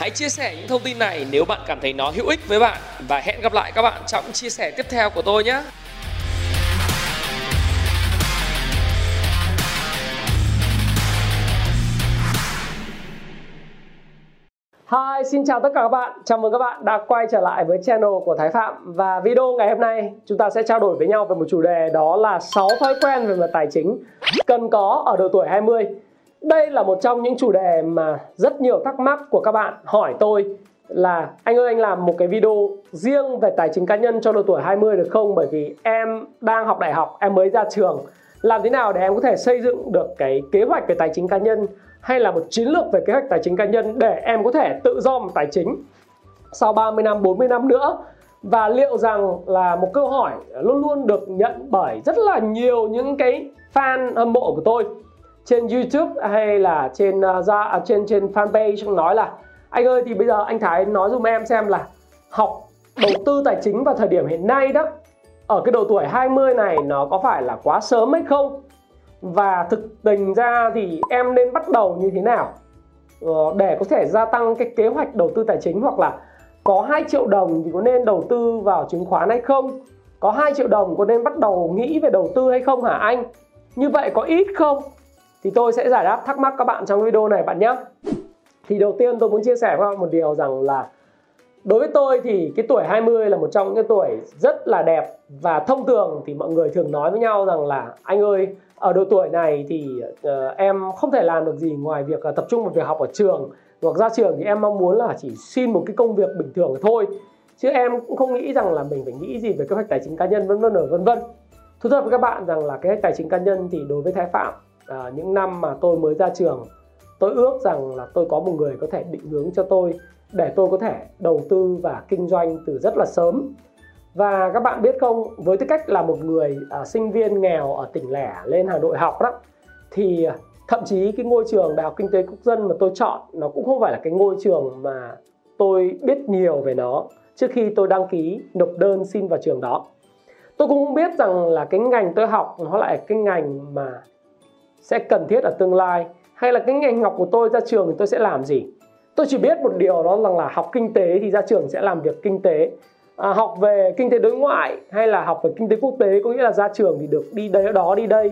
Hãy chia sẻ những thông tin này nếu bạn cảm thấy nó hữu ích với bạn và hẹn gặp lại các bạn trong chia sẻ tiếp theo của tôi nhé. Hi, xin chào tất cả các bạn. Chào mừng các bạn đã quay trở lại với channel của Thái Phạm và video ngày hôm nay chúng ta sẽ trao đổi với nhau về một chủ đề đó là 6 thói quen về mặt tài chính cần có ở độ tuổi 20. Đây là một trong những chủ đề mà rất nhiều thắc mắc của các bạn hỏi tôi là anh ơi anh làm một cái video riêng về tài chính cá nhân cho độ tuổi 20 được không? Bởi vì em đang học đại học, em mới ra trường. Làm thế nào để em có thể xây dựng được cái kế hoạch về tài chính cá nhân hay là một chiến lược về kế hoạch tài chính cá nhân để em có thể tự do một tài chính sau 30 năm, 40 năm nữa và liệu rằng là một câu hỏi luôn luôn được nhận bởi rất là nhiều những cái fan hâm mộ của tôi trên YouTube hay là trên uh, ra uh, trên trên fanpage nói là anh ơi thì bây giờ anh Thái nói dùm em xem là học đầu tư tài chính vào thời điểm hiện nay đó ở cái độ tuổi 20 này nó có phải là quá sớm hay không? Và thực tình ra thì em nên bắt đầu như thế nào? Ờ, để có thể gia tăng cái kế hoạch đầu tư tài chính hoặc là có 2 triệu đồng thì có nên đầu tư vào chứng khoán hay không? Có 2 triệu đồng có nên bắt đầu nghĩ về đầu tư hay không hả anh? Như vậy có ít không? Thì tôi sẽ giải đáp thắc mắc các bạn trong video này bạn nhé. Thì đầu tiên tôi muốn chia sẻ với các bạn một điều rằng là đối với tôi thì cái tuổi 20 là một trong những cái tuổi rất là đẹp và thông thường thì mọi người thường nói với nhau rằng là anh ơi ở độ tuổi này thì uh, em không thể làm được gì ngoài việc uh, tập trung vào việc học ở trường. Hoặc ra trường thì em mong muốn là chỉ xin một cái công việc bình thường thôi. Chứ em cũng không nghĩ rằng là mình phải nghĩ gì về kế hoạch tài chính cá nhân vân vân vân vân. Thú thật với các bạn rằng là kế hoạch tài chính cá nhân thì đối với thái phạm à, những năm mà tôi mới ra trường tôi ước rằng là tôi có một người có thể định hướng cho tôi để tôi có thể đầu tư và kinh doanh từ rất là sớm. Và các bạn biết không với tư cách là một người à, sinh viên nghèo ở tỉnh lẻ lên hà nội học đó thì à, thậm chí cái ngôi trường đại học kinh tế quốc dân mà tôi chọn nó cũng không phải là cái ngôi trường mà tôi biết nhiều về nó trước khi tôi đăng ký nộp đơn xin vào trường đó. Tôi cũng biết rằng là cái ngành tôi học nó lại cái ngành mà sẽ cần thiết ở tương lai hay là cái ngành học của tôi ra trường thì tôi sẽ làm gì? Tôi chỉ biết một điều đó rằng là học kinh tế thì ra trường sẽ làm việc kinh tế. À, học về kinh tế đối ngoại hay là học về kinh tế quốc tế có nghĩa là ra trường thì được đi đây đó đi đây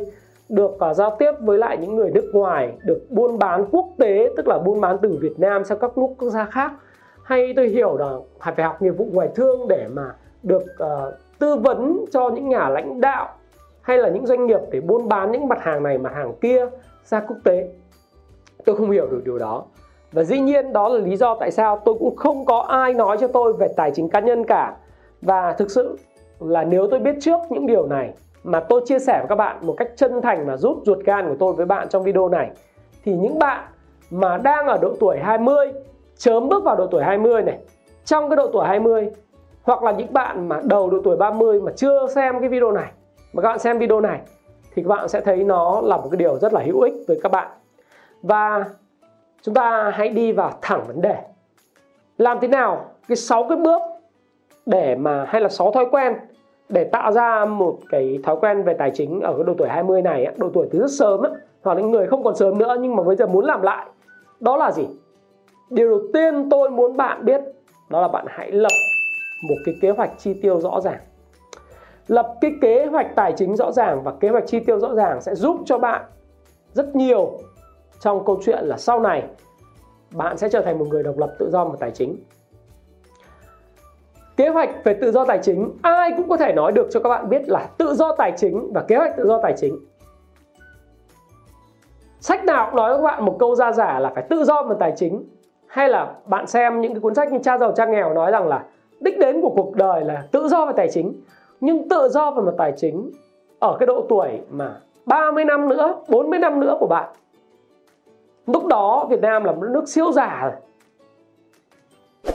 được uh, giao tiếp với lại những người nước ngoài được buôn bán quốc tế tức là buôn bán từ Việt Nam sang các nước quốc gia khác. Hay tôi hiểu là phải phải học nghiệp vụ ngoại thương để mà được uh, tư vấn cho những nhà lãnh đạo hay là những doanh nghiệp để buôn bán những mặt hàng này, mặt hàng kia ra quốc tế? Tôi không hiểu được điều đó. Và dĩ nhiên đó là lý do tại sao tôi cũng không có ai nói cho tôi về tài chính cá nhân cả. Và thực sự là nếu tôi biết trước những điều này mà tôi chia sẻ với các bạn một cách chân thành mà rút ruột gan của tôi với bạn trong video này, thì những bạn mà đang ở độ tuổi 20 chớm bước vào độ tuổi 20 này, trong cái độ tuổi 20 hoặc là những bạn mà đầu độ tuổi 30 mà chưa xem cái video này mà các bạn xem video này thì các bạn sẽ thấy nó là một cái điều rất là hữu ích với các bạn. Và chúng ta hãy đi vào thẳng vấn đề. Làm thế nào cái sáu cái bước để mà, hay là sáu thói quen để tạo ra một cái thói quen về tài chính ở cái độ tuổi 20 này độ tuổi từ rất sớm hoặc là những người không còn sớm nữa nhưng mà bây giờ muốn làm lại, đó là gì? Điều đầu tiên tôi muốn bạn biết đó là bạn hãy lập một cái kế hoạch chi tiêu rõ ràng lập cái kế hoạch tài chính rõ ràng và kế hoạch chi tiêu rõ ràng sẽ giúp cho bạn rất nhiều trong câu chuyện là sau này bạn sẽ trở thành một người độc lập tự do về tài chính. Kế hoạch về tự do tài chính, ai cũng có thể nói được cho các bạn biết là tự do tài chính và kế hoạch tự do tài chính. Sách nào cũng nói với các bạn một câu ra giả là phải tự do về tài chính. Hay là bạn xem những cái cuốn sách như cha giàu cha nghèo nói rằng là đích đến của cuộc đời là tự do về tài chính nhưng tự do về mặt tài chính, ở cái độ tuổi mà 30 năm nữa 40 năm nữa của bạn, lúc đó Việt Nam là một nước siêu giả rồi.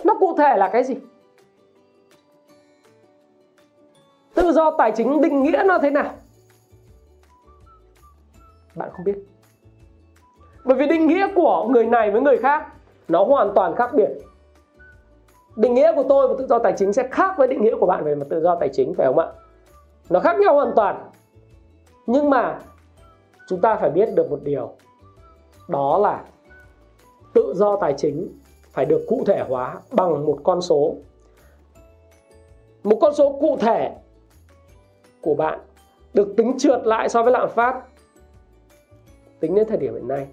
Nó cụ thể là cái gì? Tự do tài chính định nghĩa nó thế nào? Bạn không biết. Bởi vì định nghĩa của người này với người khác, nó hoàn toàn khác biệt định nghĩa của tôi về tự do tài chính sẽ khác với định nghĩa của bạn về mặt tự do tài chính, phải không ạ? Nó khác nhau hoàn toàn. Nhưng mà chúng ta phải biết được một điều. Đó là tự do tài chính phải được cụ thể hóa bằng một con số. Một con số cụ thể của bạn được tính trượt lại so với lạm phát tính đến thời điểm hiện nay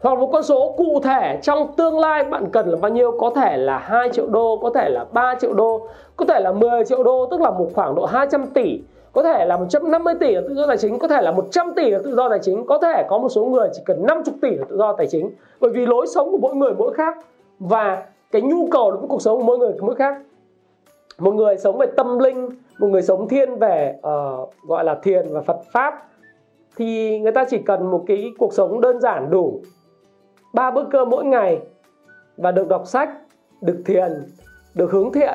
hoặc một con số cụ thể trong tương lai bạn cần là bao nhiêu? Có thể là 2 triệu đô có thể là 3 triệu đô có thể là 10 triệu đô tức là một khoảng độ 200 tỷ. Có thể là 150 tỷ là tự do tài chính có thể là 100 tỷ là tự do tài chính có thể có một số người chỉ cần 50 tỷ là tự do tài chính. Bởi vì lối sống của mỗi người mỗi khác và cái nhu cầu đối với cuộc sống của mỗi người mỗi khác. Một người sống về tâm linh một người sống thiên về uh, gọi là thiền và phật pháp thì người ta chỉ cần một cái cuộc sống đơn giản đủ ba bữa cơm mỗi ngày. Và được đọc sách, được thiền, được hướng thiện.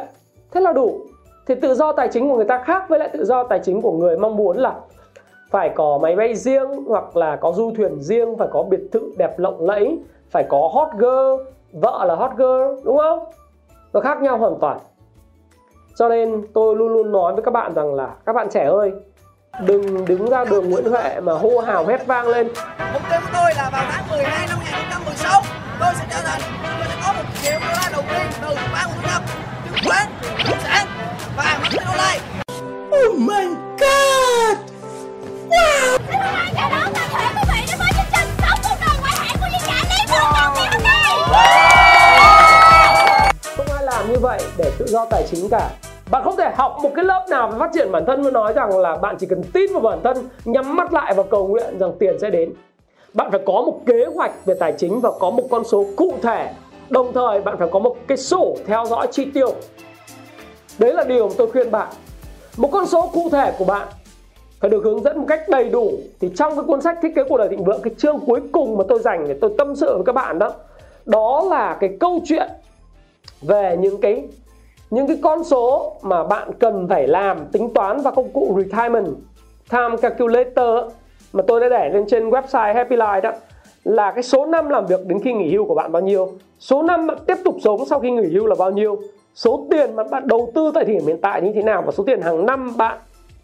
Thế là đủ. Thì tự do tài chính của người ta khác với lại tự do tài chính của người mong muốn là phải có máy bay riêng hoặc là có du thuyền riêng, phải có biệt thự đẹp lộng lẫy, phải có hot girl, vợ là hot girl, đúng không? Nó khác nhau hoàn toàn. Cho nên tôi luôn luôn nói với các bạn rằng là, các bạn trẻ ơi đừng đứng ra đường Nguyễn Huệ mà hô hào hét vang lên. Mục tiêu của tôi là vào tháng 12 năm 2016 tôi sẽ trở thành tôi sẽ có một triệu đô la đầu tiên từ bán của năm chứng khoán bất sản và marketing online Oh my god! Wow! Xin hân hạnh chào đón toàn thể quý vị đến với chương trình Sống cuộc đời ngoại hạng của Duyên Trả Lý Phương Ngọc ngày hôm nay. Không ai làm như vậy để tự do tài chính cả bạn không thể học một cái lớp nào về phát triển bản thân và nói rằng là bạn chỉ cần tin vào bản thân, nhắm mắt lại và cầu nguyện rằng tiền sẽ đến. Bạn phải có một kế hoạch về tài chính và có một con số cụ thể. Đồng thời, bạn phải có một cái sổ theo dõi chi tiêu. Đấy là điều mà tôi khuyên bạn. Một con số cụ thể của bạn phải được hướng dẫn một cách đầy đủ. Thì trong cái cuốn sách thiết kế cuộc đời thịnh vượng, cái chương cuối cùng mà tôi dành để tôi tâm sự với các bạn đó đó là cái câu chuyện về những cái những cái con số mà bạn cần phải làm, tính toán và công cụ retirement time calculator mà tôi đã để lên trên website Happy Life đó, là cái số năm làm việc đến khi nghỉ hưu của bạn bao nhiêu, số năm bạn tiếp tục sống sau khi nghỉ hưu là bao nhiêu, số tiền mà bạn đầu tư tại thời điểm hiện tại như thế nào và số tiền hàng năm bạn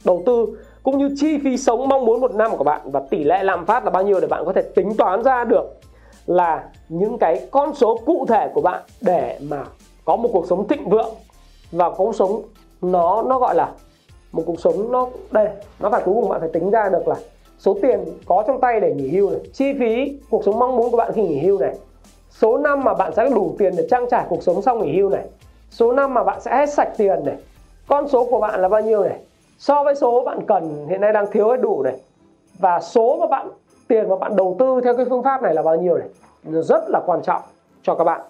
đầu tư, cũng như chi phí sống mong muốn một năm của bạn và tỷ lệ lạm phát là bao nhiêu để bạn có thể tính toán ra được là những cái con số cụ thể của bạn để mà có một cuộc sống thịnh vượng và cuộc sống, nó nó gọi là một cuộc sống, nó, đây, nó phải cuối cùng bạn phải tính ra được là số tiền có trong tay để nghỉ hưu này, chi phí cuộc sống mong muốn của bạn khi nghỉ hưu này, số năm mà bạn sẽ đủ tiền để trang trải cuộc sống sau nghỉ hưu này, số năm mà bạn sẽ hết sạch tiền này, con số của bạn là bao nhiêu này, so với số bạn cần hiện nay đang thiếu hay đủ này, và số mà bạn, tiền mà bạn đầu tư theo cái phương pháp này là bao nhiêu này nó rất là quan trọng cho các bạn.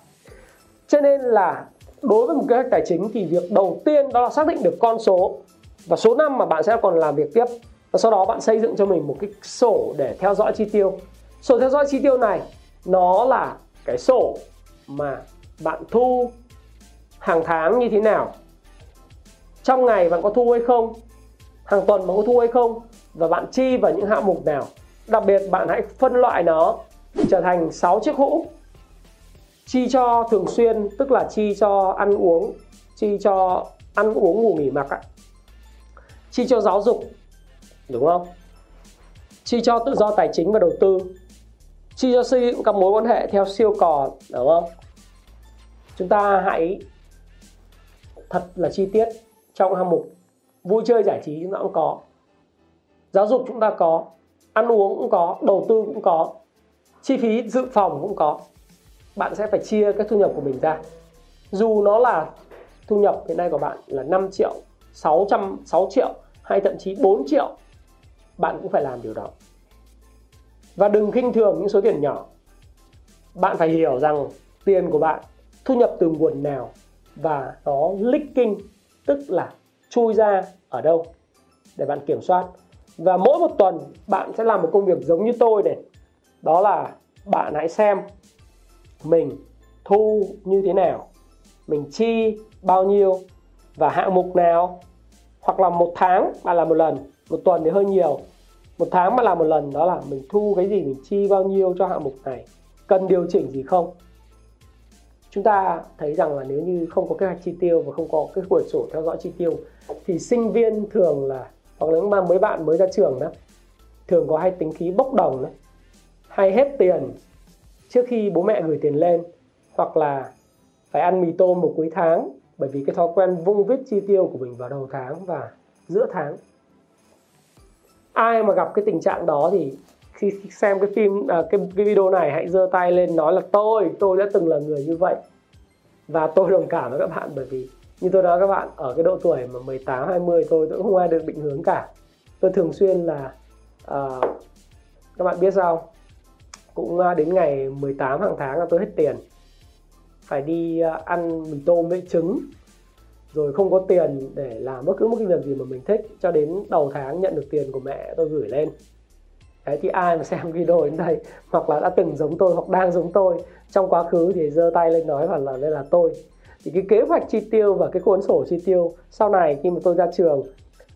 Cho nên là đối với một kế hoạch tài chính thì việc đầu tiên đó là xác định được con số và số năm mà bạn sẽ còn làm việc tiếp. Và sau đó bạn xây dựng cho mình một cái sổ để theo dõi chi tiêu. Sổ theo dõi chi tiêu này, nó là cái sổ mà bạn thu hàng tháng như thế nào. Trong ngày bạn có thu hay không? Hàng tuần bạn có thu hay không? Và bạn chi vào những hạng mục nào? Đặc biệt bạn hãy phân loại nó trở thành 6 chiếc hũ chi cho thường xuyên, tức là chi cho ăn uống, chi cho ăn uống ngủ nghỉ mặc ạ. Chi cho giáo dục, đúng không? Chi cho tự do tài chính và đầu tư. Chi cho xây dựng các mối quan hệ theo siêu cò, đúng không? Chúng ta hãy thật là chi tiết trong hạng mục vui chơi giải trí chúng ta cũng có. Giáo dục chúng ta có, ăn uống cũng có, đầu tư cũng có. Chi phí dự phòng cũng có bạn sẽ phải chia cái thu nhập của mình ra. Dù nó là thu nhập hiện nay của bạn là 5 triệu 600 6 triệu hay thậm chí 4 triệu, bạn cũng phải làm điều đó. Và đừng khinh thường những số tiền nhỏ. Bạn phải hiểu rằng tiền của bạn, thu nhập từ nguồn nào và nó leaking, tức là chui ra ở đâu, để bạn kiểm soát. Và mỗi một tuần bạn sẽ làm một công việc giống như tôi này. Đó là bạn hãy xem mình thu như thế nào, mình chi bao nhiêu và hạng mục nào, hoặc là một tháng bạn làm một lần, một tuần thì hơi nhiều. Một tháng mà làm một lần đó là mình thu cái gì, mình chi bao nhiêu cho hạng mục này, cần điều chỉnh gì không? Chúng ta thấy rằng là nếu như không có kế hoạch chi tiêu và không có cái quyển sổ theo dõi chi tiêu, thì sinh viên thường là, hoặc là những bạn mới bạn mới ra trường đó, thường có hay tính khí bốc đồng đấy hay hết tiền trước khi bố mẹ gửi tiền lên hoặc là phải ăn mì tôm một cuối tháng bởi vì cái thói quen vung viết chi tiêu của mình vào đầu tháng và giữa tháng. Ai mà gặp cái tình trạng đó thì khi xem cái phim à, cái, cái video này hãy giơ tay lên nói là tôi tôi đã từng là người như vậy và tôi đồng cảm với các bạn bởi vì như tôi nói các bạn ở cái độ tuổi mà 18 20 tôi tôi cũng không ai được định hướng cả. Tôi thường xuyên là uh, các bạn biết sao cũng à, đến ngày 18 hàng tháng là tôi hết tiền. Phải đi à, ăn mì tôm với trứng. Rồi không có tiền để làm bất cứ một cái việc gì mà mình thích. Cho đến đầu tháng nhận được tiền của mẹ tôi gửi lên. Đấy, thì ai mà xem video đến đây, hoặc là đã từng giống tôi, hoặc đang giống tôi, trong quá khứ thì giơ tay lên nói hoặc là đây là tôi. Thì cái kế hoạch chi tiêu và cái cuốn sổ chi tiêu sau này khi mà tôi ra trường,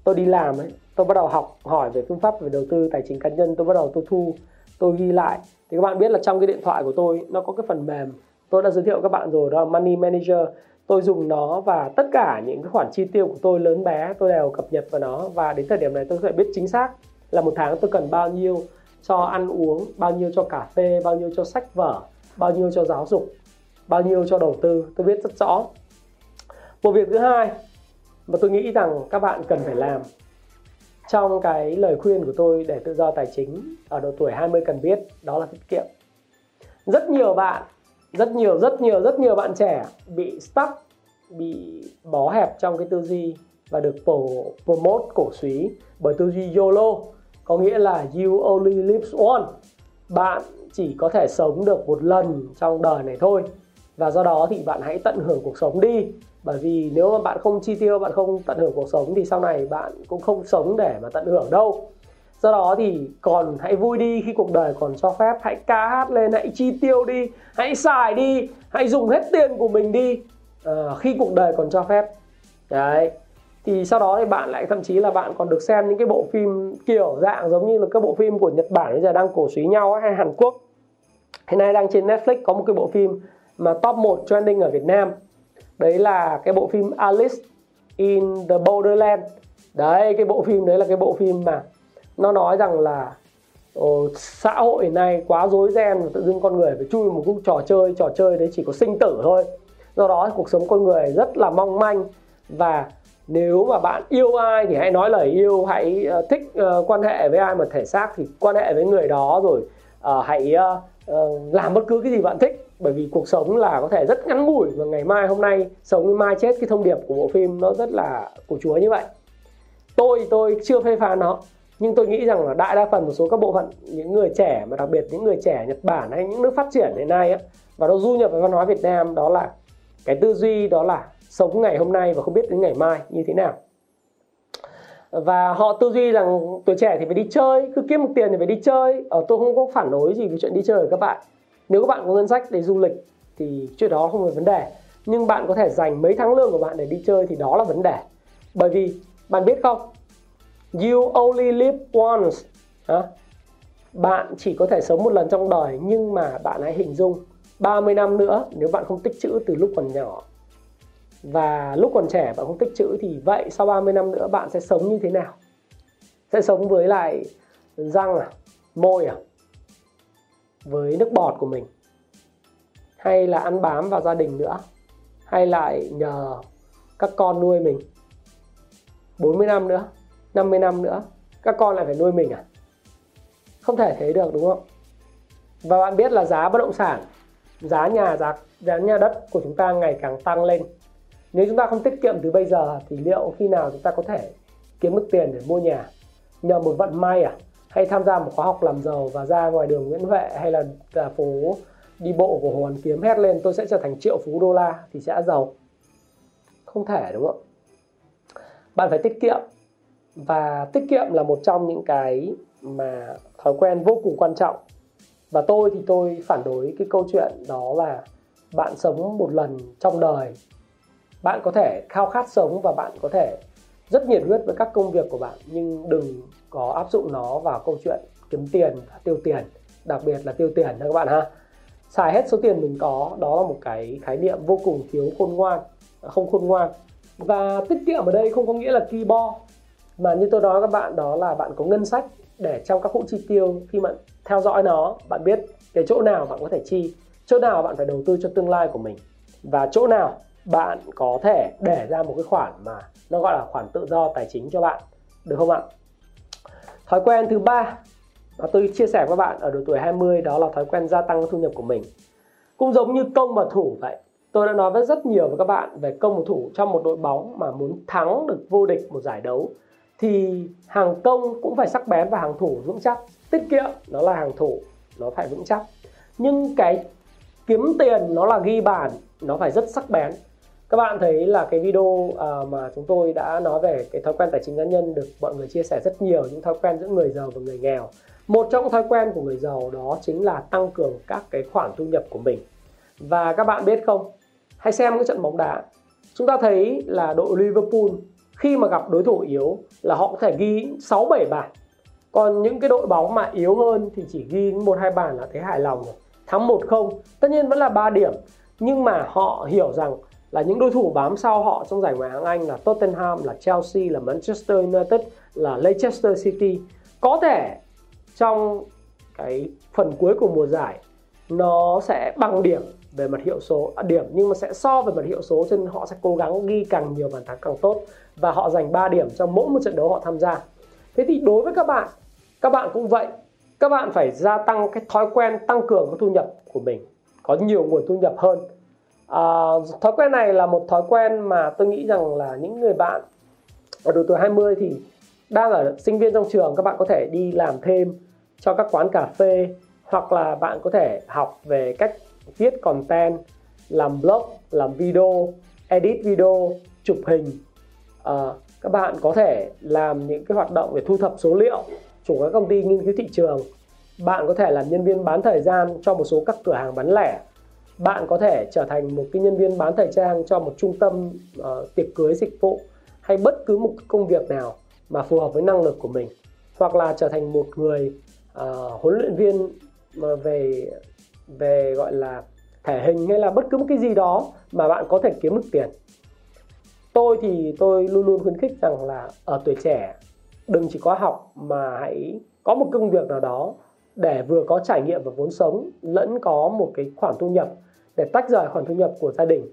tôi đi làm ấy, tôi bắt đầu học, hỏi về phương pháp về đầu tư tài chính cá nhân, tôi bắt đầu tôi thu, tôi ghi lại thì các bạn biết là trong cái điện thoại của tôi, nó có cái phần mềm. Tôi đã giới thiệu các bạn rồi, đó là Money Manager. Tôi dùng nó và tất cả những cái khoản chi tiêu của tôi lớn bé, tôi đều cập nhật vào nó. Và đến thời điểm này tôi có thể biết chính xác là một tháng tôi cần bao nhiêu cho ăn uống, bao nhiêu cho cà phê, bao nhiêu cho sách vở, bao nhiêu cho giáo dục, bao nhiêu cho đầu tư. Tôi biết rất rõ. Một việc thứ hai mà tôi nghĩ rằng các bạn cần phải làm trong cái lời khuyên của tôi để tự do tài chính ở độ tuổi 20 cần biết, đó là tiết kiệm. Rất nhiều bạn, rất nhiều rất nhiều rất nhiều bạn trẻ bị stuck, bị bó hẹp trong cái tư duy và được promote cổ suý bởi tư duy YOLO, có nghĩa là you only live once. Bạn chỉ có thể sống được một lần trong đời này thôi và do đó thì bạn hãy tận hưởng cuộc sống đi bởi vì nếu mà bạn không chi tiêu bạn không tận hưởng cuộc sống thì sau này bạn cũng không sống để mà tận hưởng đâu. Do đó thì còn hãy vui đi khi cuộc đời còn cho phép. Hãy ca hát lên hãy chi tiêu đi hãy xài đi hãy dùng hết tiền của mình đi. À, khi cuộc đời còn cho phép. Đấy. Thì sau đó thì bạn lại thậm chí là bạn còn được xem những cái bộ phim kiểu dạng giống như là các bộ phim của Nhật Bản bây giờ đang cổ suý nhau hay Hàn Quốc. Hiện nay đang trên Netflix có một cái bộ phim mà top 1 trending ở Việt Nam đấy là cái bộ phim Alice in the Borderland. Đấy cái bộ phim đấy là cái bộ phim mà nó nói rằng là Ồ, xã hội này quá rối ren và tự dưng con người phải chui một cái trò chơi trò chơi đấy chỉ có sinh tử thôi. Do đó cuộc sống con người rất là mong manh và nếu mà bạn yêu ai thì hãy nói lời yêu hãy uh, thích uh, quan hệ với ai mà thể xác thì quan hệ với người đó rồi uh, hãy uh, uh, làm bất cứ cái gì bạn thích bởi vì cuộc sống là có thể rất ngắn ngủi và ngày mai hôm nay, sống với mai chết cái thông điệp của bộ phim nó rất là của chúa như vậy. Tôi tôi chưa phê phán nó, nhưng tôi nghĩ rằng là đại đa phần một số các bộ phận, những người trẻ mà đặc biệt những người trẻ Nhật Bản hay những nước phát triển hiện nay á, và nó du nhập vào văn hóa Việt Nam, đó là cái tư duy, đó là sống ngày hôm nay và không biết đến ngày mai như thế nào. Và họ tư duy rằng tuổi trẻ thì phải đi chơi, cứ kiếm một tiền thì phải đi chơi. Ở tôi không có phản đối gì về chuyện đi chơi của các bạn nếu các bạn có ngân sách để du lịch thì chuyện đó không phải vấn đề. Nhưng bạn có thể dành mấy tháng lương của bạn để đi chơi thì đó là vấn đề. Bởi vì, bạn biết không? You only live once. À? bạn chỉ có thể sống một lần trong đời, nhưng mà bạn hãy hình dung 30 năm nữa, nếu bạn không tích trữ từ lúc còn nhỏ và lúc còn trẻ bạn không tích trữ thì vậy sau 30 năm nữa bạn sẽ sống như thế nào? Sẽ sống với lại răng à? Môi à? Với nước bọt của mình. Hay là ăn bám vào gia đình nữa. Hay lại nhờ các con nuôi mình. 40 năm nữa 50 năm nữa các con lại phải nuôi mình à? Không thể thế được đúng không? Và bạn biết là giá bất động sản giá nhà giá, giá nhà đất của chúng ta ngày càng tăng lên. Nếu chúng ta không tiết kiệm từ bây giờ thì liệu khi nào chúng ta có thể kiếm được tiền để mua nhà nhờ một vận may à? Hay tham gia một khóa học làm giàu và ra ngoài đường Nguyễn Huệ hay là, phố đi bộ của Hồ Hoàn Kiếm hét lên tôi sẽ trở thành triệu phú đô la thì sẽ giàu. Không thể đúng không? Bạn phải tiết kiệm. Và tiết kiệm là một trong những cái mà thói quen vô cùng quan trọng. Và tôi thì tôi phản đối cái câu chuyện đó là bạn sống một lần trong đời. Bạn có thể khao khát sống và bạn có thể rất nhiệt huyết với các công việc của bạn, nhưng đừng có áp dụng nó vào câu chuyện kiếm tiền và tiêu tiền, đặc biệt là tiêu tiền đó các bạn ha. Xài hết số tiền mình có, đó là một cái khái niệm vô cùng thiếu khôn ngoan à, không khôn ngoan. Và tiết kiệm ở đây không có nghĩa là ki bo, mà như tôi nói các bạn, đó là bạn có ngân sách để trong các khoản chi tiêu, khi bạn theo dõi nó, bạn biết cái chỗ nào bạn có thể chi, chỗ nào bạn phải đầu tư cho tương lai của mình. Và chỗ nào bạn có thể để ra một cái khoản mà nó gọi là khoản tự do tài chính cho bạn, được không ạ? Thói quen thứ ba mà tôi chia sẻ với bạn ở độ tuổi 20 đó là thói quen gia tăng thu nhập của mình. Cũng giống như công và thủ vậy, tôi đã nói với rất nhiều với các bạn về công và thủ trong một đội bóng mà muốn thắng được vô địch một giải đấu, thì hàng công cũng phải sắc bén và hàng thủ vững chắc. Tiết kiệm nó là hàng thủ, nó phải vững chắc. Nhưng cái kiếm tiền nó là ghi bàn, nó phải rất sắc bén các bạn thấy là cái video uh, mà chúng tôi đã nói về cái thói quen tài chính cá nhân được mọi người chia sẻ rất nhiều những thói quen giữa người giàu và người nghèo. Một trong thói quen của người giàu đó chính là tăng cường các cái khoản thu nhập của mình. Và các bạn biết không? Hãy xem cái trận bóng đá. Chúng ta thấy là đội Liverpool khi mà gặp đối thủ yếu là họ có thể ghi 6 7 bàn. Còn những cái đội bóng mà yếu hơn thì chỉ ghi một hai bàn là thấy hài lòng rồi. Thắng 1-0, tất nhiên vẫn là 3 điểm, nhưng mà họ hiểu rằng là những đối thủ bám sau họ trong giải Ngoại hạng Anh là Tottenham, là Chelsea, là Manchester United, là Leicester City có thể trong cái phần cuối của mùa giải nó sẽ bằng điểm về mặt hiệu số à, điểm nhưng mà sẽ so về mặt hiệu số cho nên họ sẽ cố gắng ghi càng nhiều bàn thắng càng tốt và họ giành 3 điểm trong mỗi một trận đấu họ tham gia. Thế thì đối với các bạn, các bạn cũng vậy. Các bạn phải gia tăng cái thói quen tăng cường cái thu nhập của mình, có nhiều nguồn thu nhập hơn. À, thói quen này là một thói quen mà tôi nghĩ rằng là những người bạn ở độ tuổi 20 thì đang ở sinh viên trong trường các bạn có thể đi làm thêm cho các quán cà phê hoặc là bạn có thể học về cách viết content làm blog làm video edit video chụp hình. À, các bạn có thể làm những cái hoạt động để thu thập số liệu chủ các công ty nghiên cứu thị trường. Bạn có thể làm nhân viên bán thời gian cho một số các cửa hàng bán lẻ bạn có thể trở thành một cái nhân viên bán thời trang cho một trung tâm uh, tiệc cưới dịch vụ hay bất cứ một công việc nào mà phù hợp với năng lực của mình. Hoặc là trở thành một người uh, huấn luyện viên ờ, về về gọi là thể hình hay là bất cứ một cái gì đó mà bạn có thể kiếm được tiền. Tôi thì tôi luôn luôn khuyến khích rằng là ở tuổi trẻ đừng chỉ có học mà hãy có một công việc nào đó để vừa có trải nghiệm và vốn sống lẫn có một cái khoản thu nhập để tách rời khoản thu nhập của gia đình.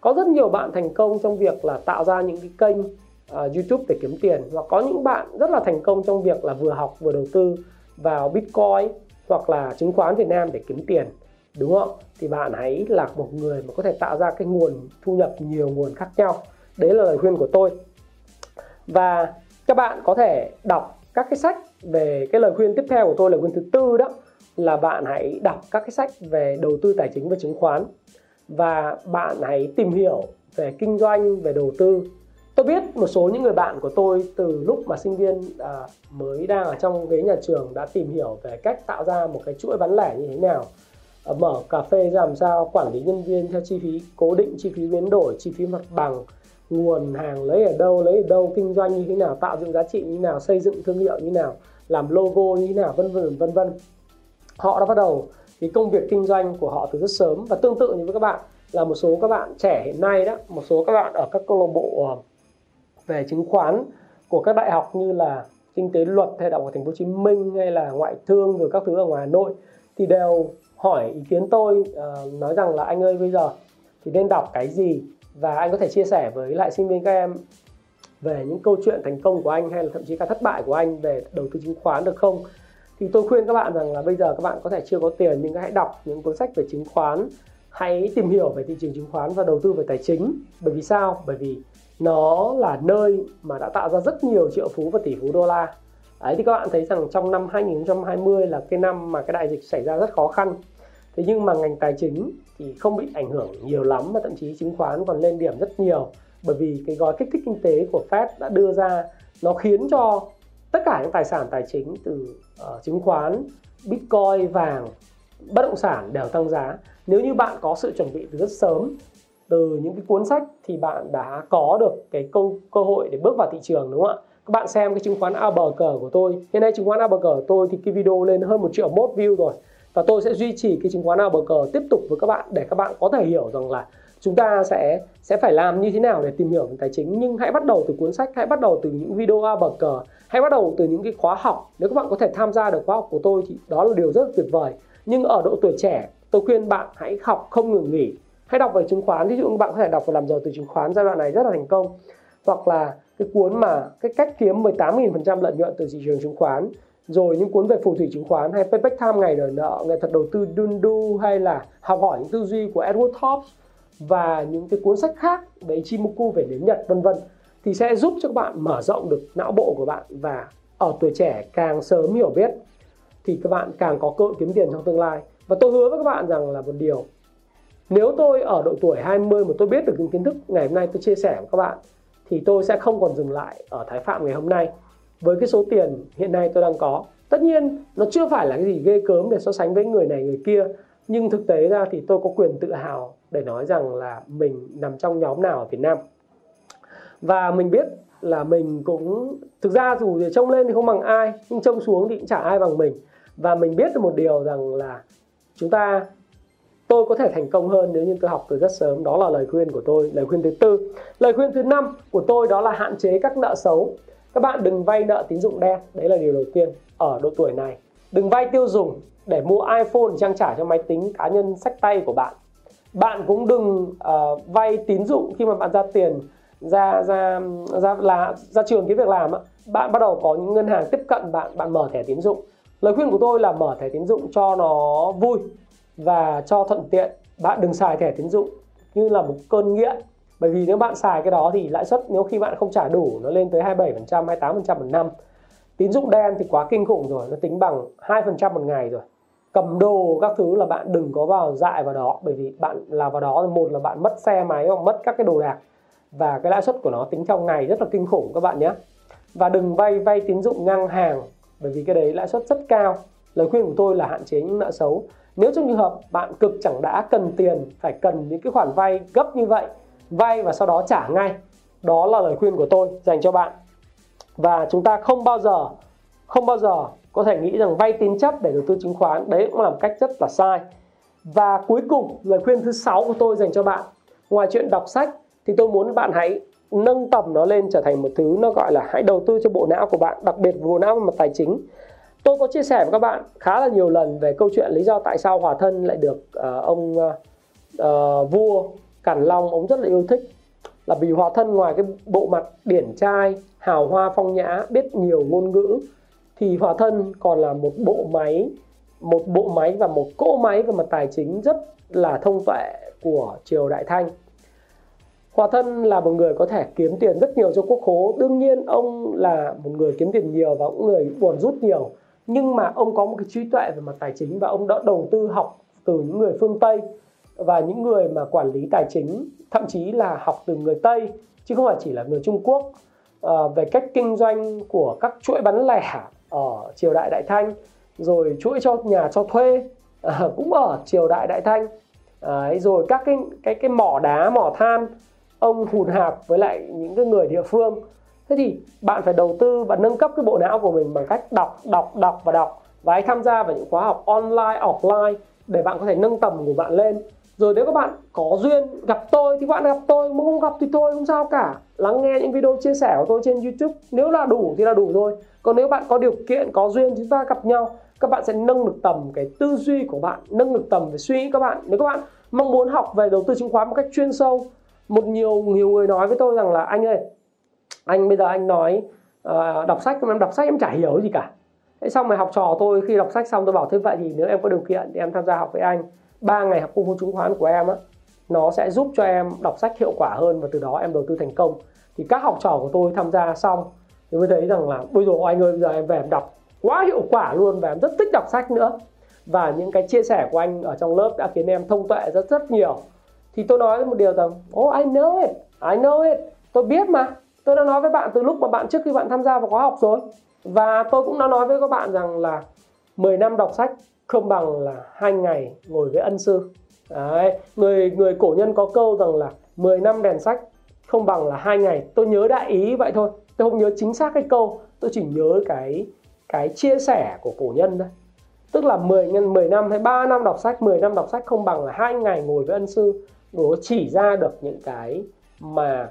Có rất nhiều bạn thành công trong việc là tạo ra những cái kênh uh, YouTube để kiếm tiền hoặc có những bạn rất là thành công trong việc là vừa học vừa đầu tư vào Bitcoin hoặc là chứng khoán Việt Nam để kiếm tiền đúng không thì bạn hãy là một người mà có thể tạo ra cái nguồn thu nhập nhiều nguồn khác nhau. Đấy là lời khuyên của tôi. Và các bạn có thể đọc các cái sách về cái lời khuyên tiếp theo của tôi lời khuyên thứ tư đó là bạn hãy đọc các cái sách về đầu tư tài chính và chứng khoán. Và bạn hãy tìm hiểu về kinh doanh về đầu tư. Tôi biết một số những người bạn của tôi từ lúc mà sinh viên à, mới đang ở trong ghế nhà trường đã tìm hiểu về cách tạo ra một cái chuỗi bán lẻ như thế nào. À, mở cà phê ra làm sao quản lý nhân viên theo chi phí cố định chi phí biến đổi chi phí mặt bằng nguồn hàng lấy ở đâu lấy ở đâu kinh doanh như thế nào tạo dựng giá trị như thế nào xây dựng thương hiệu như thế nào làm logo như thế nào vân vân vân vân. Họ đã bắt đầu cái công việc kinh doanh của họ từ rất sớm. Và tương tự như với các bạn là một số các bạn trẻ hiện nay đó một số các bạn ở các câu lạc bộ ờ, về chứng khoán của các đại học như là kinh tế luật hay đại học thành phố Hồ Chí Minh hay là ngoại thương rồi các thứ ở ngoài Hà Nội thì đều hỏi ý kiến tôi uh, nói rằng là anh ơi bây giờ thì nên đọc cái gì? Và anh có thể chia sẻ với lại sinh viên các em về những câu chuyện thành công của anh hay là thậm chí cả thất bại của anh về đầu tư chứng khoán được không? Thì tôi khuyên các bạn rằng là bây giờ các bạn có thể chưa có tiền nhưng hãy đọc những cuốn sách về chứng khoán. Hãy tìm hiểu về thị trường chứng khoán và đầu tư về tài chính. Bởi vì sao? Bởi vì nó là nơi mà đã tạo ra rất nhiều triệu phú và tỷ phú đô la. Đấy, thì các bạn thấy rằng trong năm 2020 là cái năm mà cái đại dịch xảy ra rất khó khăn. Thế nhưng mà ngành tài chính thì không bị ảnh hưởng nhiều lắm mà thậm chí chứng khoán còn lên điểm rất nhiều bởi vì cái gói kích thích kinh tế của Fed đã đưa ra nó khiến cho tất cả những tài sản tài chính từ uh, chứng khoán, Bitcoin, vàng, bất động sản đều tăng giá. Nếu như bạn có sự chuẩn bị từ rất sớm từ những cái cuốn sách thì bạn đã có được cái câu cơ hội để bước vào thị trường đúng không ạ? Các bạn xem cái chứng khoán ABG của tôi. Hiện nay chứng khoán ABG của tôi thì cái video lên hơn một triệu mốt view rồi và tôi sẽ duy trì cái chứng khoán nào bậc cờ tiếp tục với các bạn để các bạn có thể hiểu rằng là chúng ta sẽ sẽ phải làm như thế nào để tìm hiểu về tài chính. Nhưng hãy bắt đầu từ cuốn sách, hãy bắt đầu từ những video a bậc cờ, hãy bắt đầu từ những cái khóa học. Nếu các bạn có thể tham gia được khóa học của tôi thì đó là điều rất là tuyệt vời. Nhưng ở độ tuổi trẻ, tôi khuyên bạn hãy học không ngừng nghỉ. Hãy đọc về chứng khoán, ví dụ như bạn có thể đọc và làm giàu từ chứng khoán, giai đoạn này rất là thành công. Hoặc là cái cuốn mà cái cách kiếm 18.000% lợi nhuận từ thị trường chứng khoán rồi những cuốn về phù thủy chứng khoán hay payback time ngày đời nợ, nghệ thuật đầu tư Dundu hay là học hỏi những tư duy của Edward Thorp và những cái cuốn sách khác về Ichimoku, về nếm Nhật, vân vân, thì sẽ giúp cho các bạn mở rộng được não bộ của bạn và ở tuổi trẻ càng sớm hiểu biết thì các bạn càng có cơ hội kiếm tiền trong tương lai. Và tôi hứa với các bạn rằng là một điều, nếu tôi ở độ tuổi 20 mà tôi biết được những kiến thức ngày hôm nay tôi chia sẻ với các bạn, thì tôi sẽ không còn dừng lại ở Thái Phạm ngày hôm nay với cái số tiền hiện nay tôi đang có. Tất nhiên, nó chưa phải là cái gì ghê cớm để so sánh với người này, người kia. Nhưng thực tế ra thì tôi có quyền tự hào để nói rằng là mình nằm trong nhóm nào ở Việt Nam. Và mình biết là mình cũng, thực ra dù thì trông lên thì không bằng ai, nhưng trông xuống thì cũng chả ai bằng mình. Và mình biết được một điều rằng là chúng ta, tôi có thể thành công hơn nếu như tôi học từ rất sớm. Đó là lời khuyên của tôi, lời khuyên thứ tư. Lời khuyên thứ năm của tôi đó là hạn chế các nợ xấu các bạn đừng vay nợ tín dụng đen. Đấy là điều đầu tiên ở độ tuổi này. Đừng vay tiêu dùng để mua iPhone trang trải cho máy tính cá nhân sách tay của bạn. Bạn cũng đừng uh, vay tín dụng khi mà bạn ra tiền ra ra ra là ra trường cái việc làm á. Bạn bắt đầu có những ngân hàng tiếp cận bạn bạn mở thẻ tín dụng. Lời khuyên của tôi là mở thẻ tín dụng cho nó vui và cho thuận tiện. Bạn đừng xài thẻ tín dụng như là một cơn nghiện bởi vì nếu bạn xài cái đó thì lãi suất nếu khi bạn không trả đủ nó lên tới 27% 28% một năm. Tín dụng đen thì quá kinh khủng rồi, nó tính bằng 2% một ngày rồi. Cầm đồ các thứ là bạn đừng có vào dại vào đó, bởi vì bạn là vào đó, một là bạn mất xe máy hoặc mất các cái đồ đạc. Và cái lãi suất của nó tính trong ngày rất là kinh khủng các bạn nhé. Và đừng vay vay tín dụng ngang hàng, bởi vì cái đấy lãi suất rất cao. Lời khuyên của tôi là hạn chế những nợ xấu. Nếu trong trường hợp bạn cực chẳng đã cần tiền, phải cần những cái khoản vay gấp như vậy vay và sau đó trả ngay. Đó là lời khuyên của tôi dành cho bạn. Và chúng ta không bao giờ không bao giờ có thể nghĩ rằng vay tín chấp để đầu tư chứng khoán. Đấy cũng là một cách rất là sai. Và cuối cùng lời khuyên thứ sáu của tôi dành cho bạn. Ngoài chuyện đọc sách thì tôi muốn bạn hãy nâng tầm nó lên trở thành một thứ nó gọi là hãy đầu tư cho bộ não của bạn đặc biệt bộ não về mặt tài chính. Tôi có chia sẻ với các bạn khá là nhiều lần về câu chuyện lý do tại sao hòa thân lại được uh, ông uh, uh, vua cản long ông rất là yêu thích là vì hòa thân ngoài cái bộ mặt điển trai, hào hoa phong nhã, biết nhiều ngôn ngữ, thì hòa thân còn là một bộ máy, một bộ máy và một cỗ máy về mặt tài chính rất là thông tuệ của triều đại thanh Hòa thân là một người có thể kiếm tiền rất nhiều cho quốc khố. Đương nhiên ông là một người kiếm tiền nhiều và cũng người buồn rút nhiều. Nhưng mà ông có một cái trí tuệ về mặt tài chính và ông đã đầu tư học từ những người phương Tây và những người mà quản lý tài chính, thậm chí là học từ người Tây chứ không phải chỉ là người Trung Quốc à, về cách kinh doanh của các chuỗi bán lẻ ở triều đại Đại Thanh rồi chuỗi cho nhà cho thuê à, cũng ở triều đại Đại Thanh. À, rồi các cái cái cái mỏ đá mỏ than ông hùn hạp với lại những cái người địa phương. Thế thì bạn phải đầu tư và nâng cấp cái bộ não của mình bằng cách đọc đọc đọc và đọc. Và hãy tham gia vào những khóa học online offline để bạn có thể nâng tầm của bạn lên rồi nếu các bạn có duyên gặp tôi thì bạn gặp tôi mà không gặp thì thôi không sao cả. Lắng nghe những video chia sẻ của tôi trên youtube. Nếu là đủ thì là đủ thôi. Còn nếu bạn có điều kiện có duyên chúng ta gặp nhau. Các bạn sẽ nâng được tầm cái tư duy của bạn nâng được tầm về suy nghĩ các bạn. Nếu các bạn mong muốn học về đầu tư chứng khoán một cách chuyên sâu một nhiều nhiều người nói với tôi rằng là anh ơi anh bây giờ anh nói uh, đọc sách em đọc sách em chả hiểu gì cả. Thế xong rồi học trò tôi khi đọc sách xong tôi bảo thế vậy thì nếu em có điều kiện thì em tham gia học với anh ba ngày học cung chứng khoán của em á, nó sẽ giúp cho em đọc sách hiệu quả hơn và từ đó em đầu tư thành công. Thì các học trò của tôi tham gia xong thì mới thấy rằng là bây giờ anh ơi, bây giờ em về em đọc quá hiệu quả luôn và em rất thích đọc sách nữa. Và những cái chia sẻ của anh ở trong lớp đã khiến em thông tuệ rất rất nhiều. Thì tôi nói một điều rằng oh I know it, I know it. Tôi biết mà. Tôi đã nói với bạn từ lúc mà bạn trước khi bạn tham gia vào khóa học rồi. Và tôi cũng đã nói với các bạn rằng là 10 năm đọc sách không bằng là hai ngày ngồi với ân sư. Đấy. người người cổ nhân có câu rằng là 10 năm đèn sách không bằng là hai ngày. Tôi nhớ đại ý vậy thôi. Tôi không nhớ chính xác cái câu tôi chỉ nhớ cái cái chia sẻ của cổ nhân đấy, tức là 10 nhân 10 năm hay 3 năm đọc sách 10 năm đọc sách không bằng là hai ngày ngồi với ân sư. Nó chỉ ra được những cái mà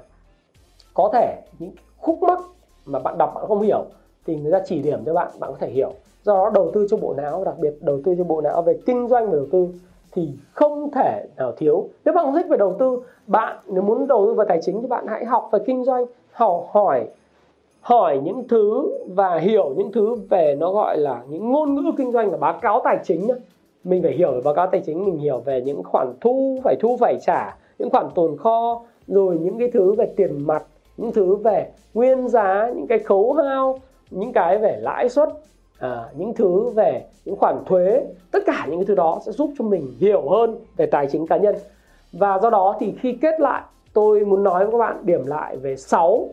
có thể những khúc mắc mà bạn đọc bạn không hiểu thì người ta chỉ điểm cho bạn bạn có thể hiểu do đó đầu tư cho bộ não, đặc biệt đầu tư cho bộ não về kinh doanh và đầu tư thì không thể nào thiếu nếu bạn không thích về đầu tư, bạn nếu muốn đầu tư vào tài chính thì bạn hãy học về kinh doanh, học hỏi hỏi những thứ và hiểu những thứ về nó gọi là những ngôn ngữ kinh doanh và báo cáo tài chính nhá. mình phải hiểu về báo cáo tài chính, mình hiểu về những khoản thu phải thu phải trả, những khoản tồn kho, rồi những cái thứ về tiền mặt, những thứ về nguyên giá, những cái khấu hao, những cái về lãi suất à, những thứ về những khoản thuế tất cả những cái thứ đó sẽ giúp cho mình hiểu hơn về tài chính cá nhân và do đó thì khi kết lại tôi muốn nói với các bạn điểm lại về 6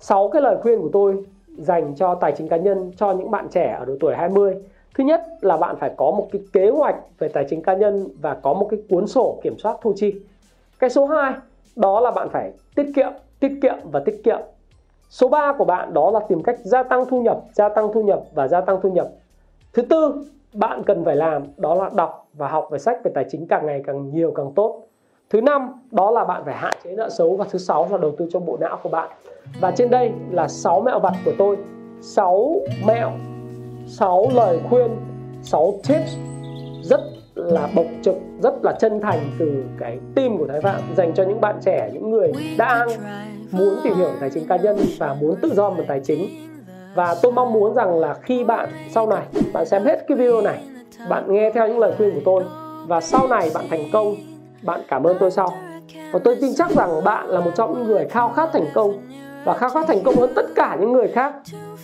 6 cái lời khuyên của tôi dành cho tài chính cá nhân cho những bạn trẻ ở độ tuổi 20. Thứ nhất là bạn phải có một cái kế hoạch về tài chính cá nhân và có một cái cuốn sổ kiểm soát thu chi. Cái số 2 đó là bạn phải tiết kiệm, tiết kiệm và tiết kiệm. Số 3 của bạn đó là tìm cách gia tăng thu nhập, gia tăng thu nhập và gia tăng thu nhập. Thứ tư, bạn cần phải làm đó là đọc và học về sách về tài chính càng ngày càng nhiều càng tốt. Thứ năm, đó là bạn phải hạn chế nợ xấu và thứ sáu là đầu tư cho bộ não của bạn. Và trên đây là 6 mẹo vặt của tôi, 6 mẹo, 6 lời khuyên, 6 tips rất là bộc trực, rất là chân thành từ cái team của Thái Phạm dành cho những bạn trẻ, những người đang muốn tìm hiểu tài chính cá nhân và muốn tự do về tài chính. Và tôi mong muốn rằng là khi bạn sau này bạn xem hết cái video này, bạn nghe theo những lời khuyên của tôi và sau này bạn thành công, bạn cảm ơn tôi sau. Và tôi tin chắc rằng bạn là một trong những người khao khát thành công và khao khát thành công hơn tất cả những người khác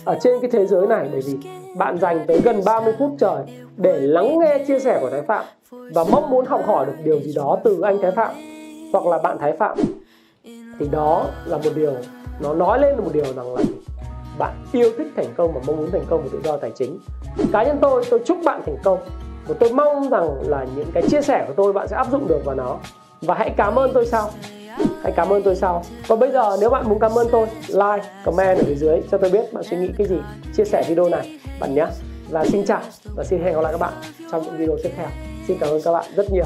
ở trên cái thế giới này bởi vì bạn dành tới gần 30 phút trời để lắng nghe chia sẻ của Thái Phạm và mong muốn học hỏi được điều gì đó từ anh Thái Phạm hoặc là bạn Thái Phạm thì đó là một điều, nó nói lên một điều rằng là bạn yêu thích thành công và mong muốn thành công và tự do tài chính. Cá nhân tôi tôi chúc bạn thành công và tôi mong rằng là những cái chia sẻ của tôi bạn sẽ áp dụng được vào nó. Và hãy cảm ơn tôi sau. Hãy cảm ơn tôi sau. Còn bây giờ nếu bạn muốn cảm ơn tôi, like, comment ở phía dưới cho tôi biết bạn suy nghĩ cái gì, chia sẻ video này bạn nhé. Và xin chào và xin hẹn gặp lại các bạn trong những video tiếp theo. Xin cảm ơn các bạn rất nhiều.